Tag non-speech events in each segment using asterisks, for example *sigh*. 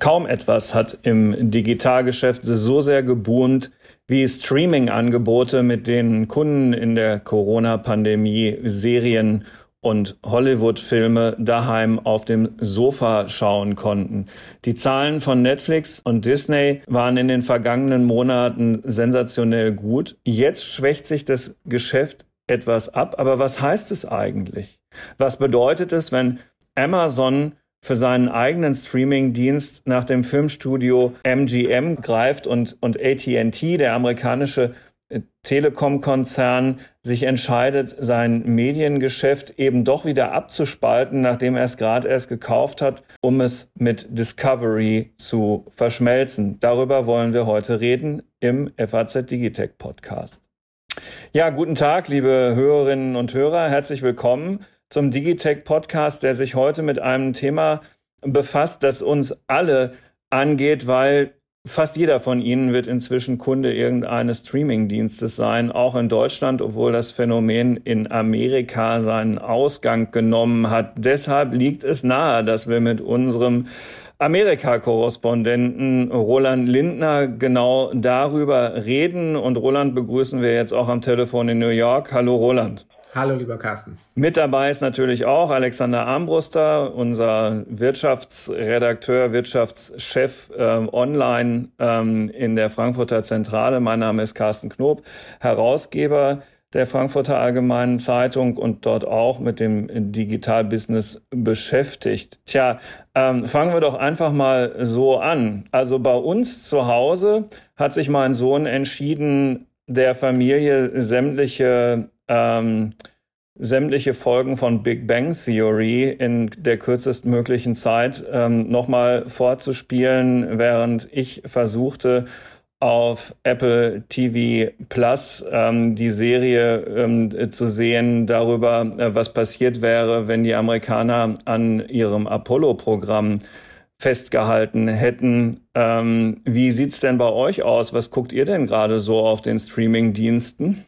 Kaum etwas hat im Digitalgeschäft so sehr gebuhnt wie Streaming-Angebote, mit denen Kunden in der Corona-Pandemie Serien und Hollywood-Filme daheim auf dem Sofa schauen konnten. Die Zahlen von Netflix und Disney waren in den vergangenen Monaten sensationell gut. Jetzt schwächt sich das Geschäft etwas ab. Aber was heißt es eigentlich? Was bedeutet es, wenn Amazon für seinen eigenen Streaming-Dienst nach dem Filmstudio MGM greift und, und AT&T, der amerikanische äh, Telekom-Konzern, sich entscheidet, sein Mediengeschäft eben doch wieder abzuspalten, nachdem er es gerade erst gekauft hat, um es mit Discovery zu verschmelzen. Darüber wollen wir heute reden im FAZ Digitech Podcast. Ja, guten Tag, liebe Hörerinnen und Hörer. Herzlich willkommen zum Digitech Podcast, der sich heute mit einem Thema befasst, das uns alle angeht, weil fast jeder von Ihnen wird inzwischen Kunde irgendeines Streamingdienstes sein, auch in Deutschland, obwohl das Phänomen in Amerika seinen Ausgang genommen hat. Deshalb liegt es nahe, dass wir mit unserem Amerika-Korrespondenten Roland Lindner genau darüber reden. Und Roland begrüßen wir jetzt auch am Telefon in New York. Hallo Roland. Hallo, lieber Carsten. Mit dabei ist natürlich auch Alexander Armbruster, unser Wirtschaftsredakteur, Wirtschaftschef äh, online ähm, in der Frankfurter Zentrale. Mein Name ist Carsten Knob, Herausgeber der Frankfurter Allgemeinen Zeitung und dort auch mit dem Digitalbusiness beschäftigt. Tja, ähm, fangen wir doch einfach mal so an. Also bei uns zu Hause hat sich mein Sohn entschieden, der Familie sämtliche ähm, sämtliche Folgen von Big Bang Theory in der kürzestmöglichen Zeit ähm, nochmal vorzuspielen, während ich versuchte, auf Apple TV Plus ähm, die Serie ähm, zu sehen darüber, äh, was passiert wäre, wenn die Amerikaner an ihrem Apollo-Programm festgehalten hätten. Ähm, wie sieht's denn bei euch aus? Was guckt ihr denn gerade so auf den Streaming-Diensten?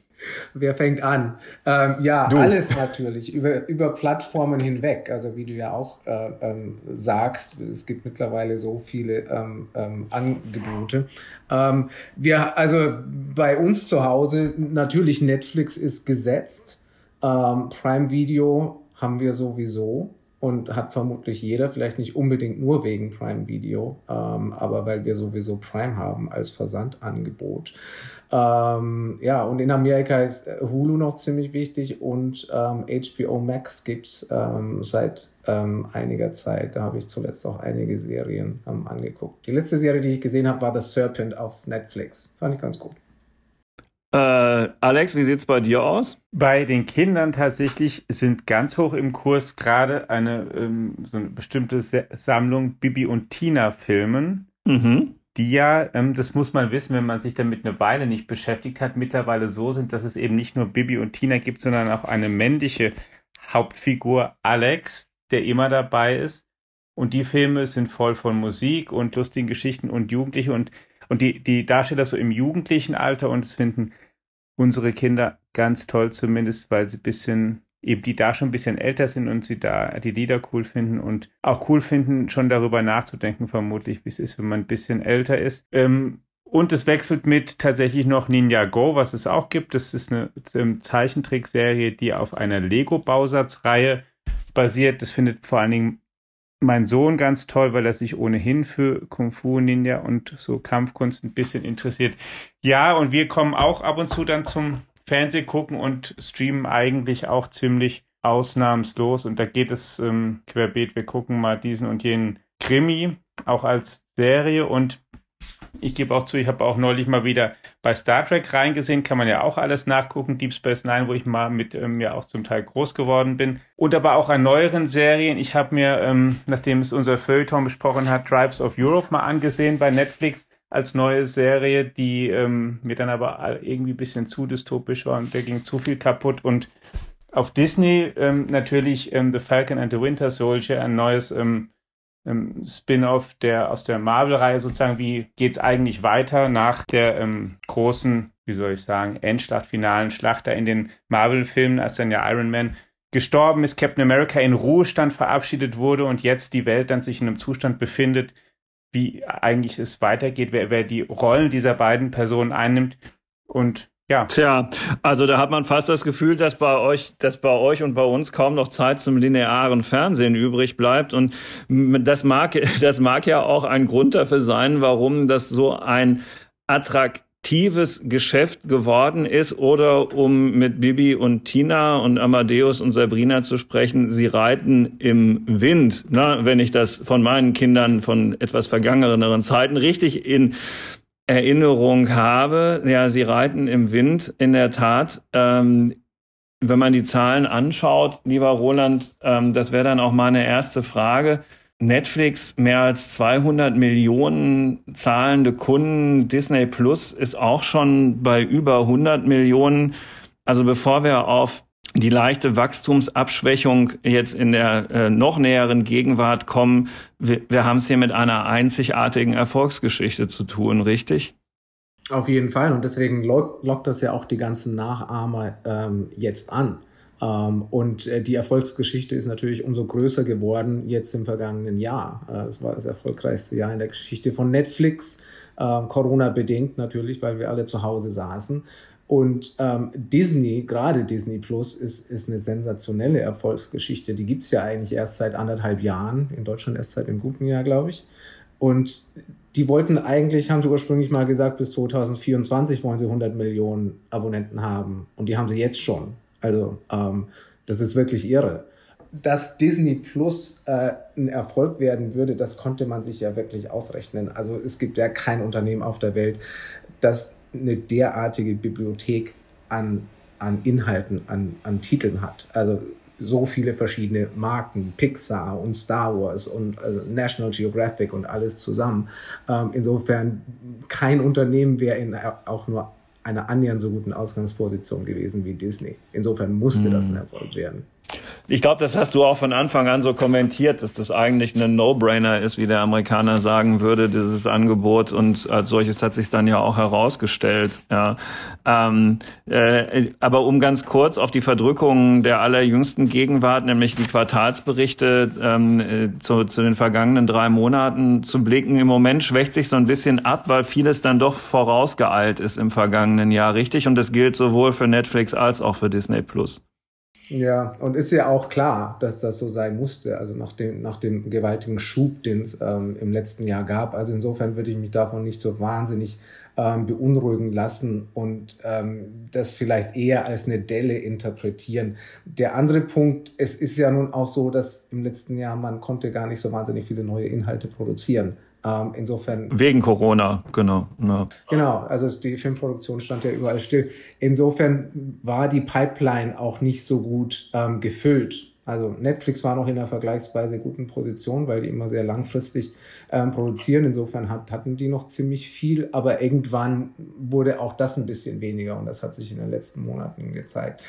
Wer fängt an? Ähm, ja, du. alles natürlich, über, über Plattformen hinweg. Also wie du ja auch äh, ähm, sagst, es gibt mittlerweile so viele ähm, ähm Angebote. Ähm, wir, also bei uns zu Hause, natürlich Netflix ist gesetzt. Ähm, Prime Video haben wir sowieso und hat vermutlich jeder, vielleicht nicht unbedingt nur wegen Prime Video, ähm, aber weil wir sowieso Prime haben als Versandangebot. Ähm, ja, und in Amerika ist äh, Hulu noch ziemlich wichtig und ähm, HBO Max gibt's ähm, seit ähm, einiger Zeit. Da habe ich zuletzt auch einige Serien ähm, angeguckt. Die letzte Serie, die ich gesehen habe, war The Serpent auf Netflix. Fand ich ganz gut. Äh, Alex, wie sieht's bei dir aus? Bei den Kindern tatsächlich sind ganz hoch im Kurs gerade eine ähm, so eine bestimmte Sammlung Bibi und Tina Filmen, mhm. die ja, ähm, das muss man wissen, wenn man sich damit eine Weile nicht beschäftigt hat, mittlerweile so sind, dass es eben nicht nur Bibi und Tina gibt, sondern auch eine männliche Hauptfigur Alex, der immer dabei ist. Und die Filme sind voll von Musik und lustigen Geschichten und Jugendliche und und die, die Darsteller so im jugendlichen Alter und es finden unsere Kinder ganz toll, zumindest weil sie ein bisschen, eben die da schon ein bisschen älter sind und sie da die Lieder cool finden und auch cool finden, schon darüber nachzudenken, vermutlich, wie es ist, wenn man ein bisschen älter ist. Ähm, und es wechselt mit tatsächlich noch Ninja Go, was es auch gibt. Das ist eine, Zeichentrickserie, die auf einer Lego-Bausatzreihe basiert. Das findet vor allen Dingen mein Sohn ganz toll, weil er sich ohnehin für Kung Fu, Ninja und so Kampfkunst ein bisschen interessiert. Ja, und wir kommen auch ab und zu dann zum Fernseh gucken und streamen eigentlich auch ziemlich ausnahmslos. Und da geht es ähm, querbeet. Wir gucken mal diesen und jenen Krimi, auch als Serie. Und ich gebe auch zu, ich habe auch neulich mal wieder bei Star Trek reingesehen, kann man ja auch alles nachgucken, Deep Space Nine, wo ich mal mit ähm, ja auch zum Teil groß geworden bin. Und aber auch an neueren Serien. Ich habe mir, ähm, nachdem es unser Feuilleton besprochen hat, Tribes of Europe mal angesehen bei Netflix als neue Serie, die ähm, mir dann aber irgendwie ein bisschen zu dystopisch war und der ging zu viel kaputt. Und auf Disney ähm, natürlich ähm, The Falcon and the Winter Soldier, ein neues ähm, ähm, Spin-off der aus der Marvel-Reihe sozusagen, wie geht es eigentlich weiter nach der ähm, großen, wie soll ich sagen, Endschlacht, finalen Schlacht da in den Marvel-Filmen, als dann ja Iron Man gestorben ist, Captain America in Ruhestand verabschiedet wurde und jetzt die Welt dann sich in einem Zustand befindet, wie eigentlich es weitergeht, wer, wer die Rollen dieser beiden Personen einnimmt. Und ja. Tja, also da hat man fast das Gefühl, dass bei euch, dass bei euch und bei uns kaum noch Zeit zum linearen Fernsehen übrig bleibt. Und das mag, *laughs* das mag ja auch ein Grund dafür sein, warum das so ein attraktives Geschäft geworden ist oder um mit Bibi und Tina und Amadeus und Sabrina zu sprechen, sie reiten im Wind, ne? wenn ich das von meinen Kindern von etwas vergangeneren Zeiten richtig in Erinnerung habe. Ja, sie reiten im Wind, in der Tat. Ähm, wenn man die Zahlen anschaut, lieber Roland, ähm, das wäre dann auch meine erste Frage. Netflix mehr als 200 Millionen zahlende Kunden, Disney Plus ist auch schon bei über 100 Millionen. Also bevor wir auf die leichte Wachstumsabschwächung jetzt in der äh, noch näheren Gegenwart kommen. Wir, wir haben es hier mit einer einzigartigen Erfolgsgeschichte zu tun, richtig? Auf jeden Fall. Und deswegen lockt, lockt das ja auch die ganzen Nachahmer ähm, jetzt an. Ähm, und äh, die Erfolgsgeschichte ist natürlich umso größer geworden jetzt im vergangenen Jahr. Äh, war das erfolgreichste Jahr in der Geschichte von Netflix. Äh, Corona bedingt natürlich, weil wir alle zu Hause saßen. Und ähm, Disney, gerade Disney Plus, ist, ist eine sensationelle Erfolgsgeschichte. Die gibt es ja eigentlich erst seit anderthalb Jahren, in Deutschland erst seit einem guten Jahr, glaube ich. Und die wollten eigentlich, haben sie ursprünglich mal gesagt, bis 2024 wollen sie 100 Millionen Abonnenten haben. Und die haben sie jetzt schon. Also ähm, das ist wirklich irre. Dass Disney Plus äh, ein Erfolg werden würde, das konnte man sich ja wirklich ausrechnen. Also es gibt ja kein Unternehmen auf der Welt, das eine derartige Bibliothek an, an Inhalten, an, an Titeln hat. Also so viele verschiedene Marken, Pixar und Star Wars und also National Geographic und alles zusammen. Ähm, insofern kein Unternehmen wäre in auch nur einer annähernd so guten Ausgangsposition gewesen wie Disney. Insofern musste mm. das ein Erfolg werden. Ich glaube, das hast du auch von Anfang an so kommentiert, dass das eigentlich ein No-Brainer ist, wie der Amerikaner sagen würde, dieses Angebot. Und als solches hat sich dann ja auch herausgestellt. Ja. Ähm, äh, aber um ganz kurz auf die Verdrückungen der allerjüngsten Gegenwart, nämlich die Quartalsberichte ähm, äh, zu, zu den vergangenen drei Monaten zu blicken. Im Moment schwächt sich so ein bisschen ab, weil vieles dann doch vorausgeeilt ist im vergangenen Jahr, richtig? Und das gilt sowohl für Netflix als auch für Disney Plus. Ja, und ist ja auch klar, dass das so sein musste, also nach dem, nach dem gewaltigen Schub, den es ähm, im letzten Jahr gab. Also insofern würde ich mich davon nicht so wahnsinnig ähm, beunruhigen lassen und ähm, das vielleicht eher als eine Delle interpretieren. Der andere Punkt, es ist ja nun auch so, dass im letzten Jahr man konnte gar nicht so wahnsinnig viele neue Inhalte produzieren. Ähm, insofern. Wegen Corona, genau. Ja. Genau, also die Filmproduktion stand ja überall still. Insofern war die Pipeline auch nicht so gut ähm, gefüllt. Also Netflix war noch in einer vergleichsweise guten Position, weil die immer sehr langfristig ähm, produzieren. Insofern hat, hatten die noch ziemlich viel, aber irgendwann wurde auch das ein bisschen weniger und das hat sich in den letzten Monaten gezeigt.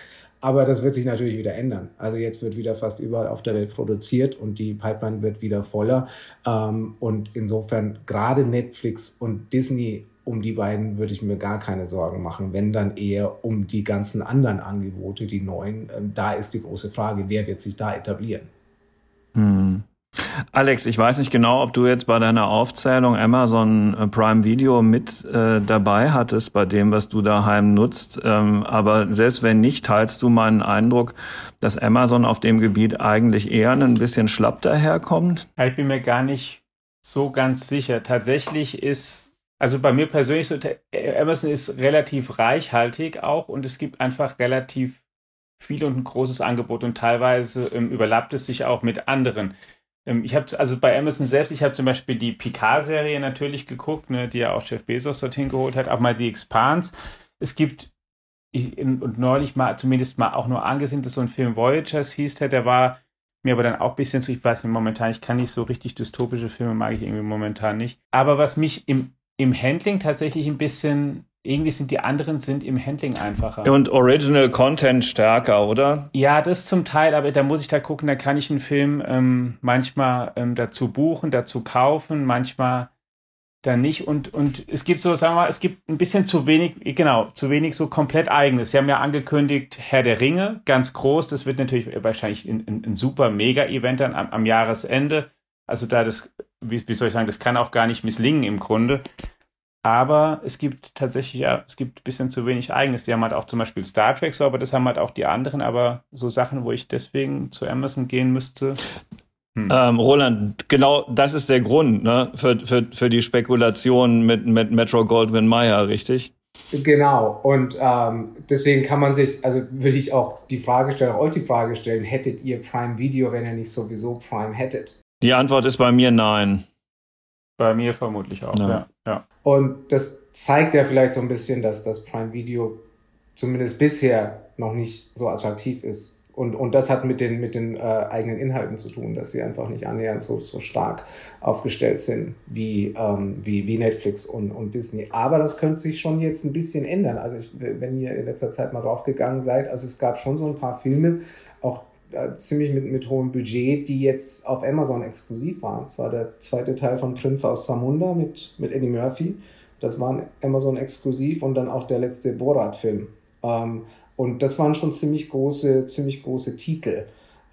Aber das wird sich natürlich wieder ändern. Also jetzt wird wieder fast überall auf der Welt produziert und die Pipeline wird wieder voller. Ähm, und insofern gerade Netflix und Disney, um die beiden würde ich mir gar keine Sorgen machen. Wenn dann eher um die ganzen anderen Angebote, die neuen. Ähm, da ist die große Frage, wer wird sich da etablieren? Hm. Alex, ich weiß nicht genau, ob du jetzt bei deiner Aufzählung Amazon äh, Prime Video mit äh, dabei hattest, bei dem, was du daheim nutzt. Ähm, aber selbst wenn nicht, teilst du meinen Eindruck, dass Amazon auf dem Gebiet eigentlich eher ein bisschen schlapp daherkommt? Ich bin mir gar nicht so ganz sicher. Tatsächlich ist, also bei mir persönlich, so, Amazon ist relativ reichhaltig auch und es gibt einfach relativ viel und ein großes Angebot und teilweise ähm, überlappt es sich auch mit anderen. Ähm, ich habe also bei Amazon selbst, ich habe zum Beispiel die Picard-Serie natürlich geguckt, ne, die ja auch Jeff Bezos dorthin geholt hat, auch mal die Expanse. Es gibt ich, und neulich mal zumindest mal auch nur angesehen, dass so ein Film Voyagers hieß, der, der war mir aber dann auch ein bisschen zu, ich weiß nicht, momentan, ich kann nicht so richtig dystopische Filme, mag ich irgendwie momentan nicht. Aber was mich im, im Handling tatsächlich ein bisschen irgendwie sind die anderen sind im Handling einfacher. Und Original Content stärker, oder? Ja, das zum Teil, aber da muss ich da gucken, da kann ich einen Film ähm, manchmal ähm, dazu buchen, dazu kaufen, manchmal dann nicht. Und, und es gibt so, sagen wir mal, es gibt ein bisschen zu wenig, genau, zu wenig so komplett eigenes. Sie haben ja angekündigt, Herr der Ringe, ganz groß. Das wird natürlich wahrscheinlich ein, ein, super Mega-Event dann am, am, Jahresende. Also da das, wie, wie soll ich sagen, das kann auch gar nicht misslingen im Grunde. Aber es gibt tatsächlich, ja, es gibt ein bisschen zu wenig eigenes. Die haben halt auch zum Beispiel Star Trek so, aber das haben halt auch die anderen. Aber so Sachen, wo ich deswegen zu Amazon gehen müsste, hm. Ähm, Roland, genau das ist der Grund ne, für, für, für die Spekulation mit, mit Metro Goldwyn Mayer, richtig? Genau, und ähm, deswegen kann man sich, also würde ich auch die Frage stellen, auch euch die Frage stellen, hättet ihr Prime Video, wenn ihr nicht sowieso Prime hättet? Die Antwort ist bei mir nein. Bei mir vermutlich auch, ja. ja. ja. Und das zeigt ja vielleicht so ein bisschen, dass das Prime Video zumindest bisher noch nicht so attraktiv ist und, und das hat mit den, mit den äh, eigenen Inhalten zu tun, dass sie einfach nicht annähernd so, so stark aufgestellt sind wie, ähm, wie, wie Netflix und, und Disney. Aber das könnte sich schon jetzt ein bisschen ändern. Also ich, wenn ihr in letzter Zeit mal draufgegangen seid, also es gab schon so ein paar Filme, äh, ziemlich mit, mit hohem Budget, die jetzt auf Amazon exklusiv waren. Das war der zweite Teil von Prince aus Zamunda mit, mit Eddie Murphy. Das war Amazon exklusiv und dann auch der letzte Borat-Film. Ähm, und das waren schon ziemlich große, ziemlich große Titel.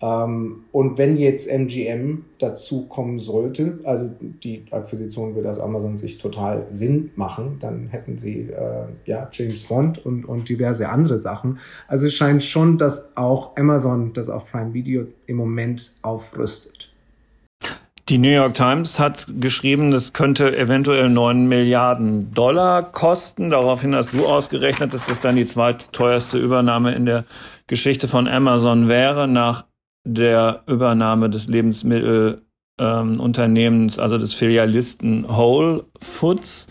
Ähm, und wenn jetzt MGM dazu kommen sollte, also die Akquisition würde aus Amazon sich total Sinn machen, dann hätten sie äh, ja James Bond und, und diverse andere Sachen. Also es scheint schon, dass auch Amazon das auf Prime Video im Moment aufrüstet. Die New York Times hat geschrieben, das könnte eventuell 9 Milliarden Dollar kosten. Daraufhin hast du ausgerechnet, dass das dann die zweitteuerste Übernahme in der Geschichte von Amazon wäre, nach der Übernahme des Lebensmittelunternehmens, ähm, also des Filialisten Whole Foods.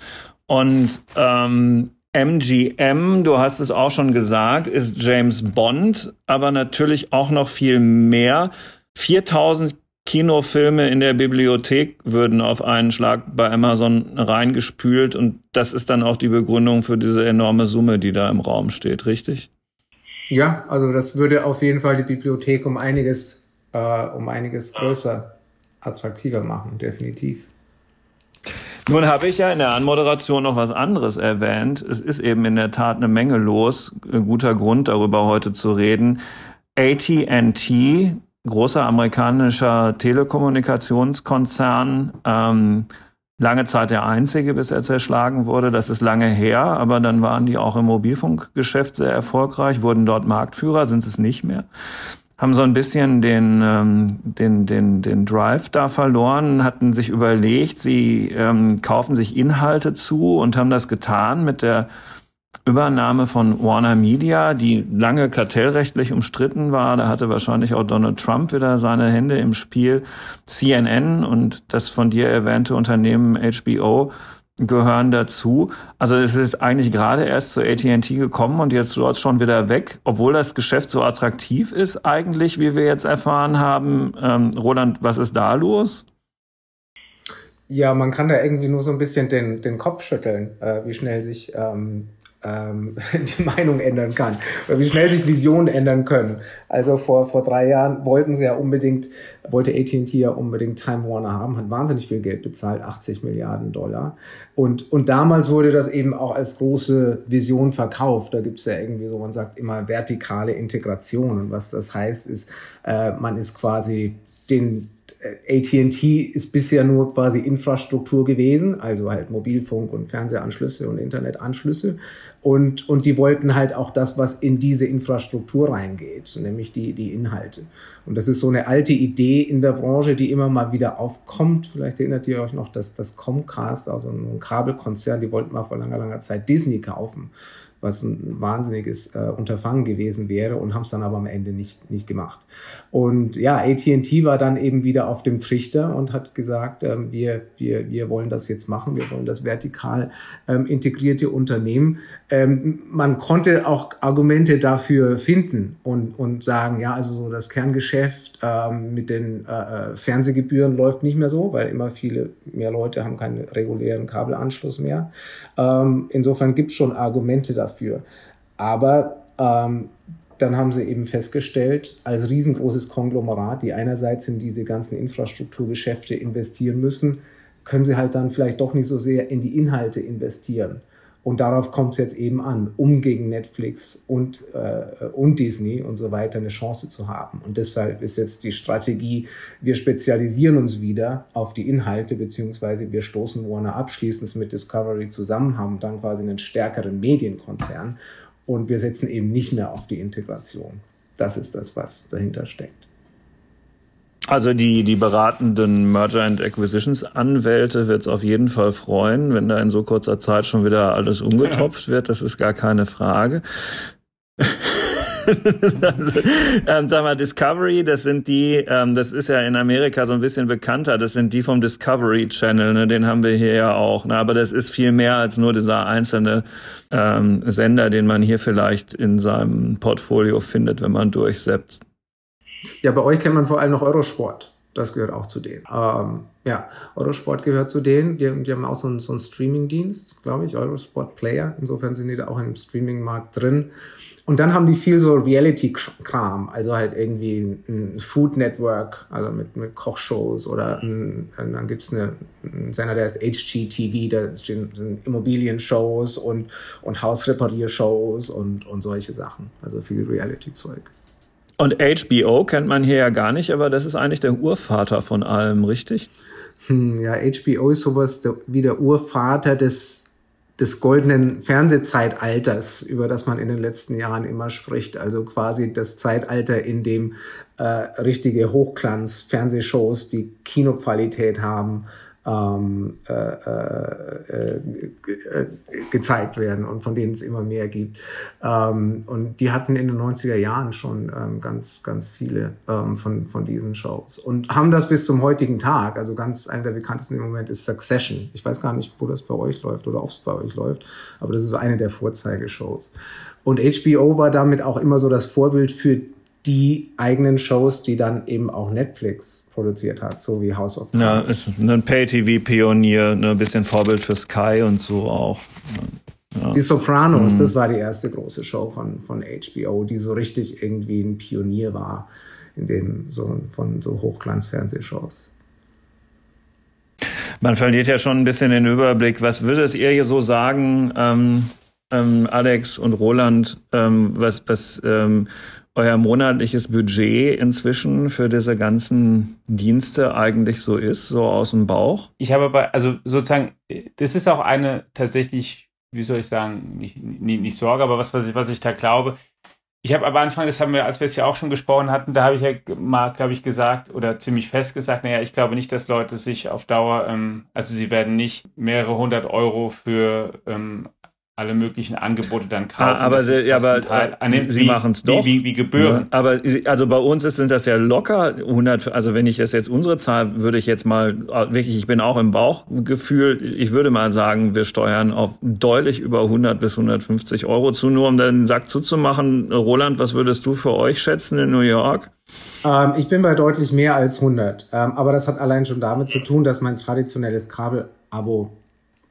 Und ähm, MGM, du hast es auch schon gesagt, ist James Bond, aber natürlich auch noch viel mehr. 4000 Kinofilme in der Bibliothek würden auf einen Schlag bei Amazon reingespült und das ist dann auch die Begründung für diese enorme Summe, die da im Raum steht, richtig? Ja, also das würde auf jeden Fall die Bibliothek um einiges, äh, um einiges größer, attraktiver machen, definitiv. Nun habe ich ja in der Anmoderation noch was anderes erwähnt. Es ist eben in der Tat eine Menge los. Ein guter Grund, darüber heute zu reden. AT&T, großer amerikanischer Telekommunikationskonzern, ähm, lange Zeit der einzige, bis er zerschlagen wurde. Das ist lange her, aber dann waren die auch im Mobilfunkgeschäft sehr erfolgreich, wurden dort Marktführer, sind es nicht mehr. Haben so ein bisschen den, ähm, den, den, den Drive da verloren, hatten sich überlegt, sie ähm, kaufen sich Inhalte zu und haben das getan mit der Übernahme von Warner Media, die lange kartellrechtlich umstritten war. Da hatte wahrscheinlich auch Donald Trump wieder seine Hände im Spiel. CNN und das von dir erwähnte Unternehmen HBO gehören dazu. Also es ist eigentlich gerade erst zu AT&T gekommen und jetzt dort schon wieder weg, obwohl das Geschäft so attraktiv ist eigentlich, wie wir jetzt erfahren haben. Ähm, Roland, was ist da los? Ja, man kann da irgendwie nur so ein bisschen den, den Kopf schütteln, äh, wie schnell sich ähm, ähm, *laughs* die Meinung ändern kann oder wie schnell sich Visionen ändern können. Also vor, vor drei Jahren wollten sie ja unbedingt, wollte AT&T ja unbedingt Time Warner haben, hat wahnsinnig viel Geld bezahlt, 80 Milliarden Dollar. Und, und damals wurde das eben auch als große Vision verkauft. Da gibt es ja irgendwie so, man sagt immer vertikale Integration. Und was das heißt, ist, äh, man ist quasi den AT&T ist bisher nur quasi Infrastruktur gewesen, also halt Mobilfunk und Fernsehanschlüsse und Internetanschlüsse. Und, und die wollten halt auch das, was in diese Infrastruktur reingeht, nämlich die, die Inhalte. Und das ist so eine alte Idee in der Branche, die immer mal wieder aufkommt. Vielleicht erinnert ihr euch noch, dass das Comcast, also ein Kabelkonzern, die wollten mal vor langer, langer Zeit Disney kaufen was ein wahnsinniges äh, Unterfangen gewesen wäre und haben es dann aber am Ende nicht, nicht gemacht. Und ja, AT&T war dann eben wieder auf dem Trichter und hat gesagt, ähm, wir, wir, wir wollen das jetzt machen, wir wollen das vertikal ähm, integrierte Unternehmen. Ähm, man konnte auch Argumente dafür finden und, und sagen, ja, also so das Kerngeschäft ähm, mit den äh, äh Fernsehgebühren läuft nicht mehr so, weil immer viele mehr Leute haben keinen regulären Kabelanschluss mehr. Ähm, insofern gibt es schon Argumente dafür dafür. Aber ähm, dann haben sie eben festgestellt, als riesengroßes Konglomerat, die einerseits in diese ganzen Infrastrukturgeschäfte investieren müssen, können sie halt dann vielleicht doch nicht so sehr in die Inhalte investieren. Und darauf kommt es jetzt eben an, um gegen Netflix und, äh, und Disney und so weiter eine Chance zu haben. Und deshalb ist jetzt die Strategie, wir spezialisieren uns wieder auf die Inhalte, beziehungsweise wir stoßen Warner abschließend mit Discovery zusammen, haben dann quasi einen stärkeren Medienkonzern und wir setzen eben nicht mehr auf die Integration. Das ist das, was dahinter steckt. Also die, die beratenden Merger and Acquisitions Anwälte wird es auf jeden Fall freuen, wenn da in so kurzer Zeit schon wieder alles umgetopft wird. Das ist gar keine Frage. also, *laughs* ähm, sag mal, Discovery, das sind die, ähm, das ist ja in Amerika so ein bisschen bekannter, das sind die vom Discovery Channel, ne? den haben wir hier ja auch. Ne? Aber das ist viel mehr als nur dieser einzelne ähm, Sender, den man hier vielleicht in seinem Portfolio findet, wenn man durchsetzt. Ja, bei euch kennt man vor allem noch Eurosport. Das gehört auch zu denen. Ähm, ja, Eurosport gehört zu denen. Die, die haben auch so einen, so einen Streaming-Dienst, glaube ich, Eurosport Player. Insofern sind die da auch im Streaming-Markt drin. Und dann haben die viel so Reality-Kram, also halt irgendwie ein Food Network, also mit, mit Kochshows oder ein, dann gibt es einen Sender, der ist HGTV, da sind Immobilienshows und, und Hausrepariershows und, und solche Sachen. Also viel Reality-Zeug. Und HBO kennt man hier ja gar nicht, aber das ist eigentlich der Urvater von allem, richtig? Hm, ja, HBO ist sowas wie der Urvater des, des goldenen Fernsehzeitalters, über das man in den letzten Jahren immer spricht. Also quasi das Zeitalter, in dem äh, richtige Hochglanz-Fernsehshows, die Kinoqualität haben, ähm, äh, äh, äh, gezeigt werden und von denen es immer mehr gibt. Ähm, und die hatten in den 90er Jahren schon ähm, ganz, ganz viele ähm, von, von diesen Shows und haben das bis zum heutigen Tag. Also ganz einer der bekanntesten im Moment ist Succession. Ich weiß gar nicht, wo das bei euch läuft oder ob es bei euch läuft, aber das ist so eine der Vorzeigeshows. Und HBO war damit auch immer so das Vorbild für die eigenen Shows, die dann eben auch Netflix produziert hat, so wie House of Cards. Ja, ist ein Pay-TV-Pionier, ne, ein bisschen Vorbild für Sky und so auch. Ja. Die Sopranos, mhm. das war die erste große Show von, von HBO, die so richtig irgendwie ein Pionier war in dem so von so Hochglanz-Fernsehshows. Man verliert ja schon ein bisschen den Überblick. Was würdet ihr hier so sagen, ähm, ähm, Alex und Roland, ähm, was, was ähm, euer monatliches Budget inzwischen für diese ganzen Dienste eigentlich so ist, so aus dem Bauch? Ich habe aber, also sozusagen, das ist auch eine tatsächlich, wie soll ich sagen, nicht, nicht, nicht Sorge, aber was, was ich, was ich da glaube. Ich habe aber Anfang, das haben wir, als wir es ja auch schon gesprochen hatten, da habe ich ja mal, glaube ich, gesagt oder ziemlich fest gesagt, naja, ich glaube nicht, dass Leute sich auf Dauer, ähm, also sie werden nicht mehrere hundert Euro für ähm, alle möglichen Angebote dann kaufen. Ah, aber sie, ja, aber Teil, äh, sie machen es doch. Wie, wie Gebühren. Ja, aber also bei uns ist, sind das ja locker 100, also wenn ich das jetzt unsere Zahl, würde ich jetzt mal äh, wirklich, ich bin auch im Bauchgefühl, ich würde mal sagen, wir steuern auf deutlich über 100 bis 150 Euro zu, nur um den Sack zuzumachen. Roland, was würdest du für euch schätzen in New York? Ähm, ich bin bei deutlich mehr als 100. Ähm, aber das hat allein schon damit zu tun, dass mein traditionelles Kabel-Abo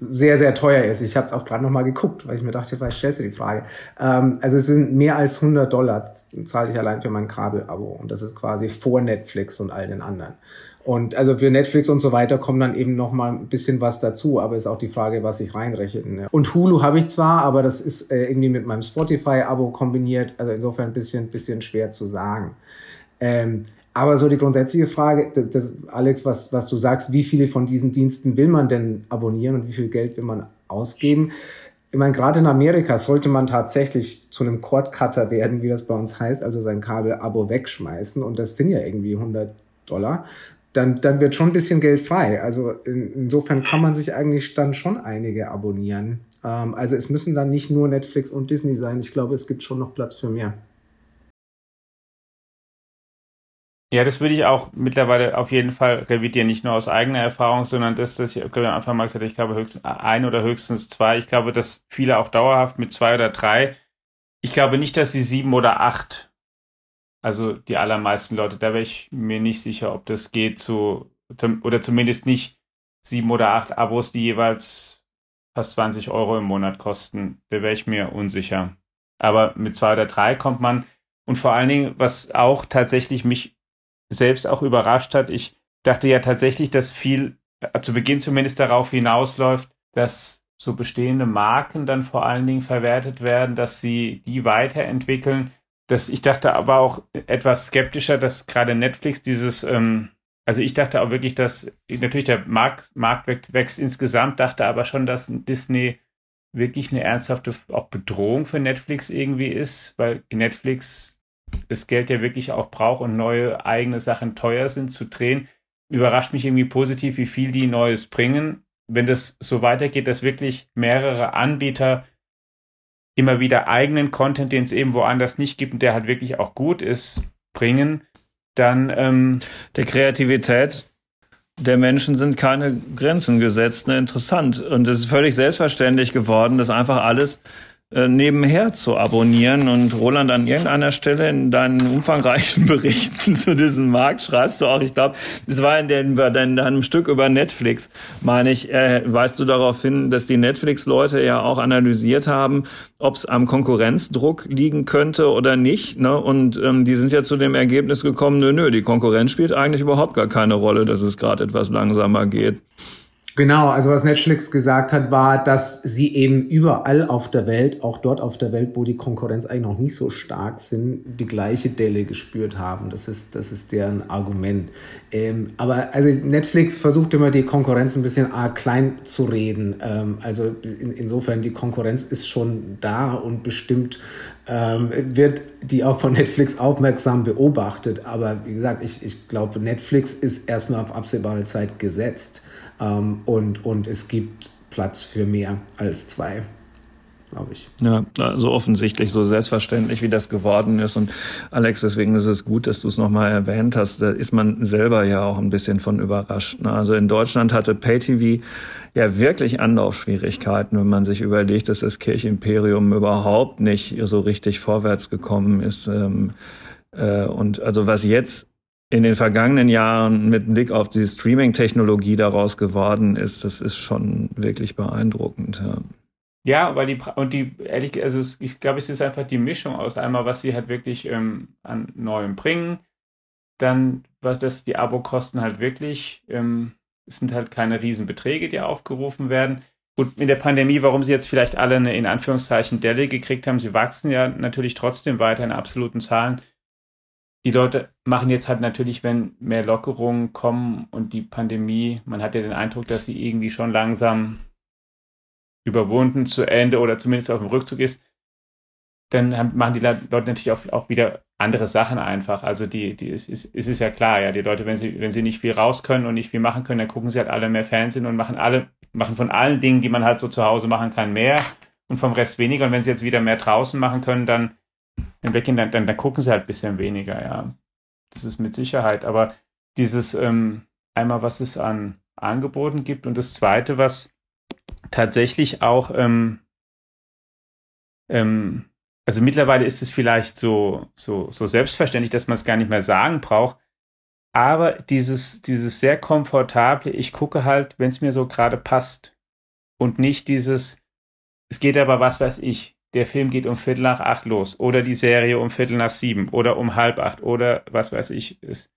sehr, sehr teuer ist. Ich habe auch gerade noch mal geguckt, weil ich mir dachte, vielleicht stellst du die Frage. Ähm, also es sind mehr als 100 Dollar, zahle ich allein für mein Kabelabo. Und das ist quasi vor Netflix und all den anderen. Und also für Netflix und so weiter kommt dann eben noch mal ein bisschen was dazu, aber ist auch die Frage, was ich reinrechne. Und Hulu habe ich zwar, aber das ist äh, irgendwie mit meinem Spotify-Abo kombiniert, also insofern ein bisschen, bisschen schwer zu sagen. Ähm, aber so die grundsätzliche Frage, das, das, Alex, was, was du sagst, wie viele von diesen Diensten will man denn abonnieren und wie viel Geld will man ausgeben? Ich meine, gerade in Amerika sollte man tatsächlich zu einem Cord-Cutter werden, wie das bei uns heißt, also sein Kabel-Abo wegschmeißen. Und das sind ja irgendwie 100 Dollar. Dann, dann wird schon ein bisschen Geld frei. Also in, insofern kann man sich eigentlich dann schon einige abonnieren. Ähm, also es müssen dann nicht nur Netflix und Disney sein. Ich glaube, es gibt schon noch Platz für mehr. Ja, das würde ich auch mittlerweile auf jeden Fall revidieren, nicht nur aus eigener Erfahrung, sondern das, das ich am Anfang mal gesagt ich glaube höchstens ein oder höchstens zwei. Ich glaube, dass viele auch dauerhaft mit zwei oder drei. Ich glaube nicht, dass sie sieben oder acht, also die allermeisten Leute, da wäre ich mir nicht sicher, ob das geht zu, oder zumindest nicht sieben oder acht Abos, die jeweils fast 20 Euro im Monat kosten. Da wäre ich mir unsicher. Aber mit zwei oder drei kommt man, und vor allen Dingen, was auch tatsächlich mich selbst auch überrascht hat. Ich dachte ja tatsächlich, dass viel äh, zu Beginn zumindest darauf hinausläuft, dass so bestehende Marken dann vor allen Dingen verwertet werden, dass sie die weiterentwickeln. Das, ich dachte aber auch etwas skeptischer, dass gerade Netflix dieses, ähm, also ich dachte auch wirklich, dass natürlich der Markt, Markt wächst insgesamt, dachte aber schon, dass Disney wirklich eine ernsthafte auch Bedrohung für Netflix irgendwie ist, weil Netflix das Geld ja wirklich auch braucht und neue eigene Sachen teuer sind zu drehen. Überrascht mich irgendwie positiv, wie viel die Neues bringen. Wenn das so weitergeht, dass wirklich mehrere Anbieter immer wieder eigenen Content, den es eben woanders nicht gibt und der halt wirklich auch gut ist, bringen, dann ähm, der Kreativität der Menschen sind keine Grenzen gesetzt. Ne? Interessant. Und es ist völlig selbstverständlich geworden, dass einfach alles nebenher zu abonnieren. Und Roland, an irgendeiner Stelle in deinen umfangreichen *laughs* Berichten zu diesem Markt schreibst du auch, ich glaube, es war in, den, in deinem Stück über Netflix, meine ich, äh, weißt du darauf hin, dass die Netflix-Leute ja auch analysiert haben, ob es am Konkurrenzdruck liegen könnte oder nicht. Ne? Und ähm, die sind ja zu dem Ergebnis gekommen, nö, nö, die Konkurrenz spielt eigentlich überhaupt gar keine Rolle, dass es gerade etwas langsamer geht. Genau, also was Netflix gesagt hat, war, dass sie eben überall auf der Welt, auch dort auf der Welt, wo die Konkurrenz eigentlich noch nicht so stark sind, die gleiche Delle gespürt haben. Das ist, das ist deren Argument. Ähm, aber also Netflix versucht immer die Konkurrenz ein bisschen arg klein zu reden. Ähm, also in, insofern, die Konkurrenz ist schon da und bestimmt ähm, wird die auch von Netflix aufmerksam beobachtet. Aber wie gesagt, ich, ich glaube, Netflix ist erstmal auf absehbare Zeit gesetzt. Ähm, und, und es gibt Platz für mehr als zwei glaube ich. Ja, so offensichtlich, so selbstverständlich, wie das geworden ist. Und Alex, deswegen ist es gut, dass du es nochmal erwähnt hast. Da ist man selber ja auch ein bisschen von überrascht. Ne? Also in Deutschland hatte PayTV ja wirklich Anlaufschwierigkeiten, wenn man sich überlegt, dass das Kirchimperium überhaupt nicht so richtig vorwärts gekommen ist. Ähm, äh, und also was jetzt in den vergangenen Jahren mit Blick auf die Streaming-Technologie daraus geworden ist, das ist schon wirklich beeindruckend. Ja. Ja, weil die und die ehrlich, also ich glaube, es ist einfach die Mischung aus einmal, was sie halt wirklich ähm, an Neuem bringen, dann was das die Abokosten halt wirklich, ähm, es sind halt keine Riesenbeträge, die aufgerufen werden. Und in der Pandemie, warum sie jetzt vielleicht alle eine in Anführungszeichen Delle gekriegt haben, sie wachsen ja natürlich trotzdem weiter in absoluten Zahlen die Leute machen jetzt halt natürlich, wenn mehr Lockerungen kommen und die Pandemie, man hat ja den Eindruck, dass sie irgendwie schon langsam überwunden zu Ende oder zumindest auf dem Rückzug ist, dann machen die Leute natürlich auch, auch wieder andere Sachen einfach. Also die, die, es ist, es ist ja klar, ja, die Leute, wenn sie, wenn sie nicht viel raus können und nicht viel machen können, dann gucken sie halt alle mehr Fernsehen und machen alle, machen von allen Dingen, die man halt so zu Hause machen kann, mehr und vom Rest weniger. Und wenn sie jetzt wieder mehr draußen machen können, dann im Backend, dann, dann, dann gucken sie halt ein bisschen weniger, ja. Das ist mit Sicherheit. Aber dieses ähm, einmal, was es an Angeboten gibt und das zweite, was tatsächlich auch, ähm, ähm, also mittlerweile ist es vielleicht so, so, so selbstverständlich, dass man es gar nicht mehr sagen braucht. Aber dieses, dieses sehr komfortable, ich gucke halt, wenn es mir so gerade passt und nicht dieses, es geht aber was weiß ich, der Film geht um Viertel nach acht los oder die Serie um Viertel nach sieben oder um halb acht oder was weiß ich ist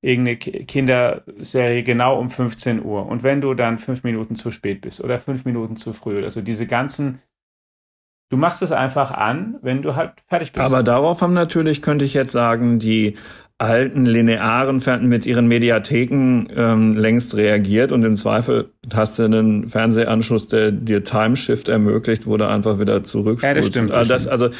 irgendeine Kinderserie genau um 15 Uhr und wenn du dann fünf Minuten zu spät bist oder fünf Minuten zu früh, also diese ganzen Du machst es einfach an, wenn du halt fertig bist. Aber darauf haben natürlich, könnte ich jetzt sagen, die alten linearen Fernsehen mit ihren Mediatheken ähm, längst reagiert und im Zweifel hast du einen Fernsehanschluss, der dir Timeshift ermöglicht, wo du einfach wieder zurückspulst. Ja, das stimmt. Das das, also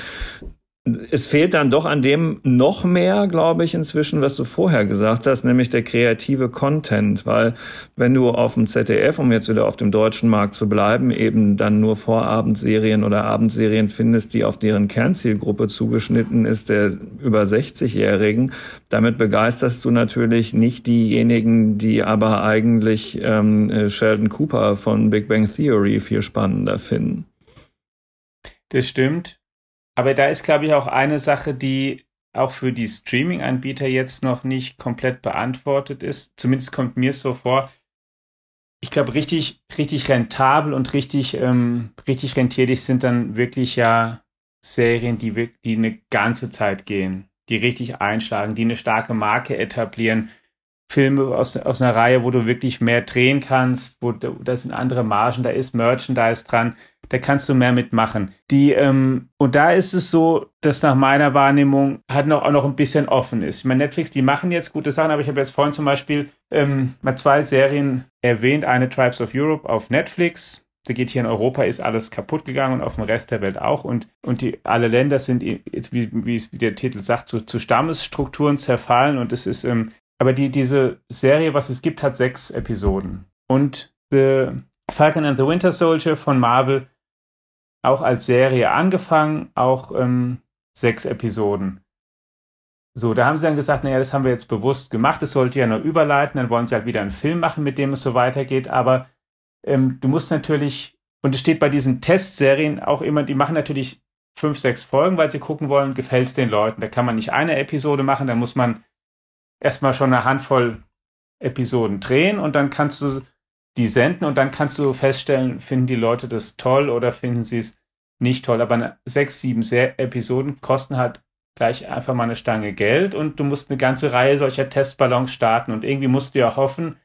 es fehlt dann doch an dem noch mehr, glaube ich, inzwischen, was du vorher gesagt hast, nämlich der kreative Content, weil wenn du auf dem ZDF, um jetzt wieder auf dem deutschen Markt zu bleiben, eben dann nur Vorabendserien oder Abendserien findest, die auf deren Kernzielgruppe zugeschnitten ist, der über 60-Jährigen, damit begeisterst du natürlich nicht diejenigen, die aber eigentlich ähm, Sheldon Cooper von Big Bang Theory viel spannender finden. Das stimmt. Aber da ist, glaube ich, auch eine Sache, die auch für die Streaming-Anbieter jetzt noch nicht komplett beantwortet ist. Zumindest kommt mir so vor. Ich glaube, richtig, richtig rentabel und richtig, ähm, richtig rentierlich sind dann wirklich ja Serien, die, die eine ganze Zeit gehen, die richtig einschlagen, die eine starke Marke etablieren, Filme aus, aus einer Reihe, wo du wirklich mehr drehen kannst, wo da sind andere Margen, da ist Merchandise dran, da kannst du mehr mitmachen. Die, ähm, und da ist es so, dass nach meiner Wahrnehmung halt noch, auch noch ein bisschen offen ist. Ich meine, Netflix, die machen jetzt gute Sachen, aber ich habe jetzt vorhin zum Beispiel ähm, mal zwei Serien erwähnt. Eine Tribes of Europe auf Netflix, da geht hier in Europa ist alles kaputt gegangen und auf dem Rest der Welt auch. Und, und die, alle Länder sind wie, wie, wie der Titel sagt, zu, zu Stammesstrukturen zerfallen. Und es ist ähm, aber die, diese Serie, was es gibt, hat sechs Episoden. Und The Falcon and the Winter Soldier von Marvel auch als Serie angefangen, auch ähm, sechs Episoden. So, da haben sie dann gesagt, naja, das haben wir jetzt bewusst gemacht, es sollte ja nur überleiten, dann wollen sie halt wieder einen Film machen, mit dem es so weitergeht, aber ähm, du musst natürlich, und es steht bei diesen Testserien auch immer, die machen natürlich fünf, sechs Folgen, weil sie gucken wollen, gefällt es den Leuten. Da kann man nicht eine Episode machen, dann muss man erstmal schon eine Handvoll Episoden drehen und dann kannst du die senden und dann kannst du feststellen, finden die Leute das toll oder finden sie es nicht toll. Aber sechs, sieben Episoden kosten halt gleich einfach mal eine Stange Geld und du musst eine ganze Reihe solcher Testballons starten und irgendwie musst du ja hoffen,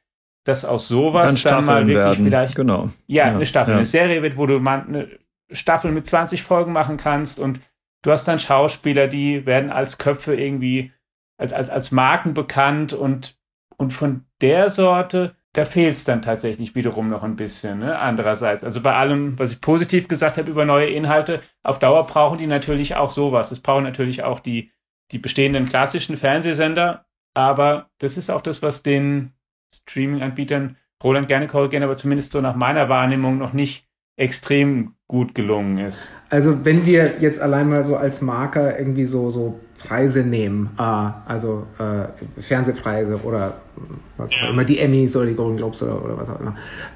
dass aus sowas dann, dann mal wirklich werden. vielleicht genau. ja, ja, eine Staffel, ja. eine Serie wird, wo du mal eine Staffel mit 20 Folgen machen kannst und du hast dann Schauspieler, die werden als Köpfe irgendwie als, als, als Marken bekannt und, und von der Sorte, da fehlt es dann tatsächlich wiederum noch ein bisschen. Ne? Andererseits, also bei allem, was ich positiv gesagt habe über neue Inhalte, auf Dauer brauchen die natürlich auch sowas. Es brauchen natürlich auch die, die bestehenden klassischen Fernsehsender, aber das ist auch das, was den Streaming-Anbietern, Roland gerne korrigieren, aber zumindest so nach meiner Wahrnehmung noch nicht extrem gut gelungen ist. Also wenn wir jetzt allein mal so als Marker irgendwie so, so Preise nehmen, äh, also äh, Fernsehpreise oder was auch immer, die Emmys oder die Golden Globes oder, oder was auch immer,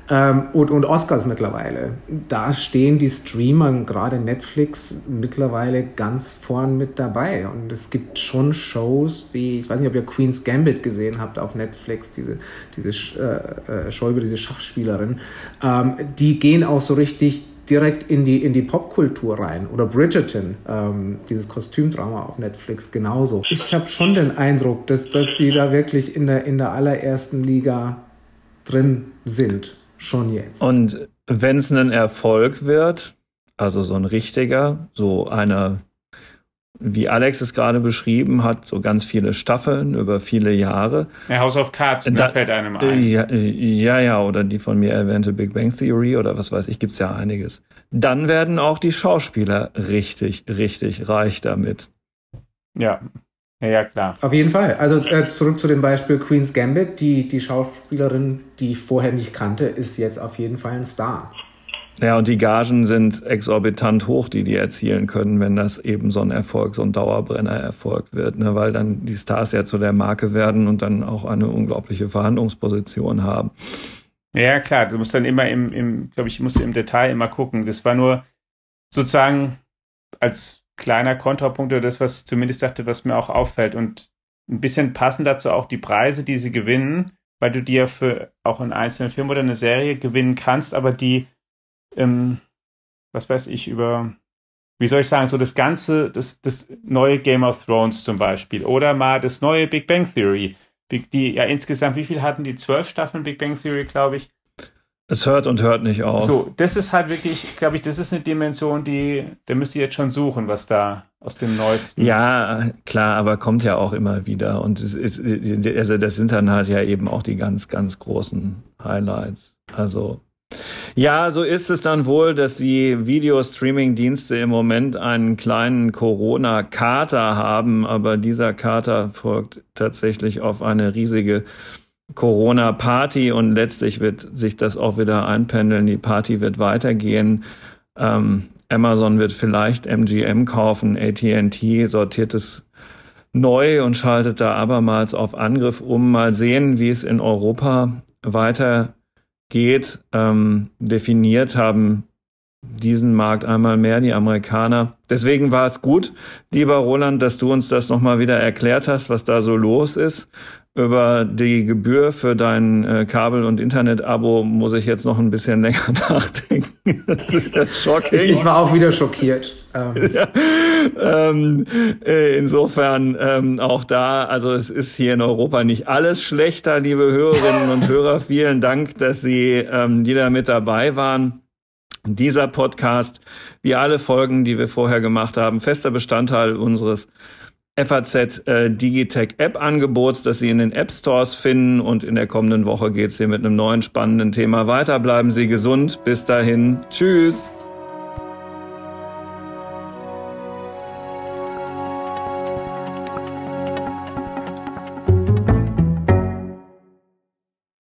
ähm, und, und Oscars mittlerweile, da stehen die Streamer, gerade Netflix, mittlerweile ganz vorn mit dabei. Und es gibt schon Shows wie, ich weiß nicht, ob ihr Queen's Gambit gesehen habt auf Netflix, diese, diese äh, äh Show über diese Schachspielerin, ähm, die gehen auch so richtig direkt in die, in die Popkultur rein. Oder Bridgerton, ähm, dieses Kostümdrama auf Netflix genauso. Ich habe schon den Eindruck, dass, dass die da wirklich in der, in der allerersten Liga drin sind. Schon jetzt. Und wenn es ein Erfolg wird, also so ein richtiger, so einer wie Alex es gerade beschrieben hat, so ganz viele Staffeln über viele Jahre. Ja, House of Cards, da fällt einem ein. Ja, ja, ja, oder die von mir erwähnte Big Bang Theory oder was weiß ich, gibt's ja einiges. Dann werden auch die Schauspieler richtig, richtig reich damit. Ja, ja, ja, klar. Auf jeden Fall. Also äh, zurück zu dem Beispiel Queen's Gambit. Die, die Schauspielerin, die ich vorher nicht kannte, ist jetzt auf jeden Fall ein Star. Ja, und die Gagen sind exorbitant hoch, die die erzielen können, wenn das eben so ein Erfolg, so ein Dauerbrenner-Erfolg wird, ne? weil dann die Stars ja zu der Marke werden und dann auch eine unglaubliche Verhandlungsposition haben. Ja, klar, du musst dann immer im, im glaube ich, musste im Detail immer gucken. Das war nur sozusagen als kleiner Kontrapunkt oder das, was ich zumindest dachte, was mir auch auffällt. Und ein bisschen passend dazu auch die Preise, die sie gewinnen, weil du dir für auch einen einzelnen Film oder eine Serie gewinnen kannst, aber die ähm, was weiß ich, über, wie soll ich sagen, so das ganze, das, das neue Game of Thrones zum Beispiel oder mal das neue Big Bang Theory. Die ja insgesamt, wie viel hatten die? Zwölf Staffeln Big Bang Theory, glaube ich. Es hört und hört nicht auf. So, das ist halt wirklich, glaube ich, das ist eine Dimension, die, da müsst ihr jetzt schon suchen, was da aus dem Neuesten. Ja, klar, aber kommt ja auch immer wieder. Und es ist, also das sind dann halt ja eben auch die ganz, ganz großen Highlights. Also ja, so ist es dann wohl, dass die Videostreaming-Dienste im Moment einen kleinen Corona-Kater haben, aber dieser Kater folgt tatsächlich auf eine riesige Corona-Party und letztlich wird sich das auch wieder einpendeln. Die Party wird weitergehen. Ähm, Amazon wird vielleicht MGM kaufen, AT&T sortiert es neu und schaltet da abermals auf Angriff um. Mal sehen, wie es in Europa weiter geht, ähm, definiert haben diesen Markt einmal mehr, die Amerikaner. Deswegen war es gut, lieber Roland, dass du uns das nochmal wieder erklärt hast, was da so los ist. Über die Gebühr für dein äh, Kabel- und Internet-Abo muss ich jetzt noch ein bisschen *laughs* länger nachdenken. Das ist ja shocking. Ich war auch wieder schockiert. Ähm. *laughs* Ja, ähm, äh, insofern ähm, auch da, also es ist hier in Europa nicht alles schlechter, liebe Hörerinnen und Hörer. Vielen Dank, dass Sie ähm, wieder mit dabei waren. Dieser Podcast, wie alle Folgen, die wir vorher gemacht haben, fester Bestandteil unseres FAZ äh, Digitech App Angebots, das Sie in den App Stores finden. Und in der kommenden Woche geht es hier mit einem neuen spannenden Thema weiter. Bleiben Sie gesund. Bis dahin. Tschüss.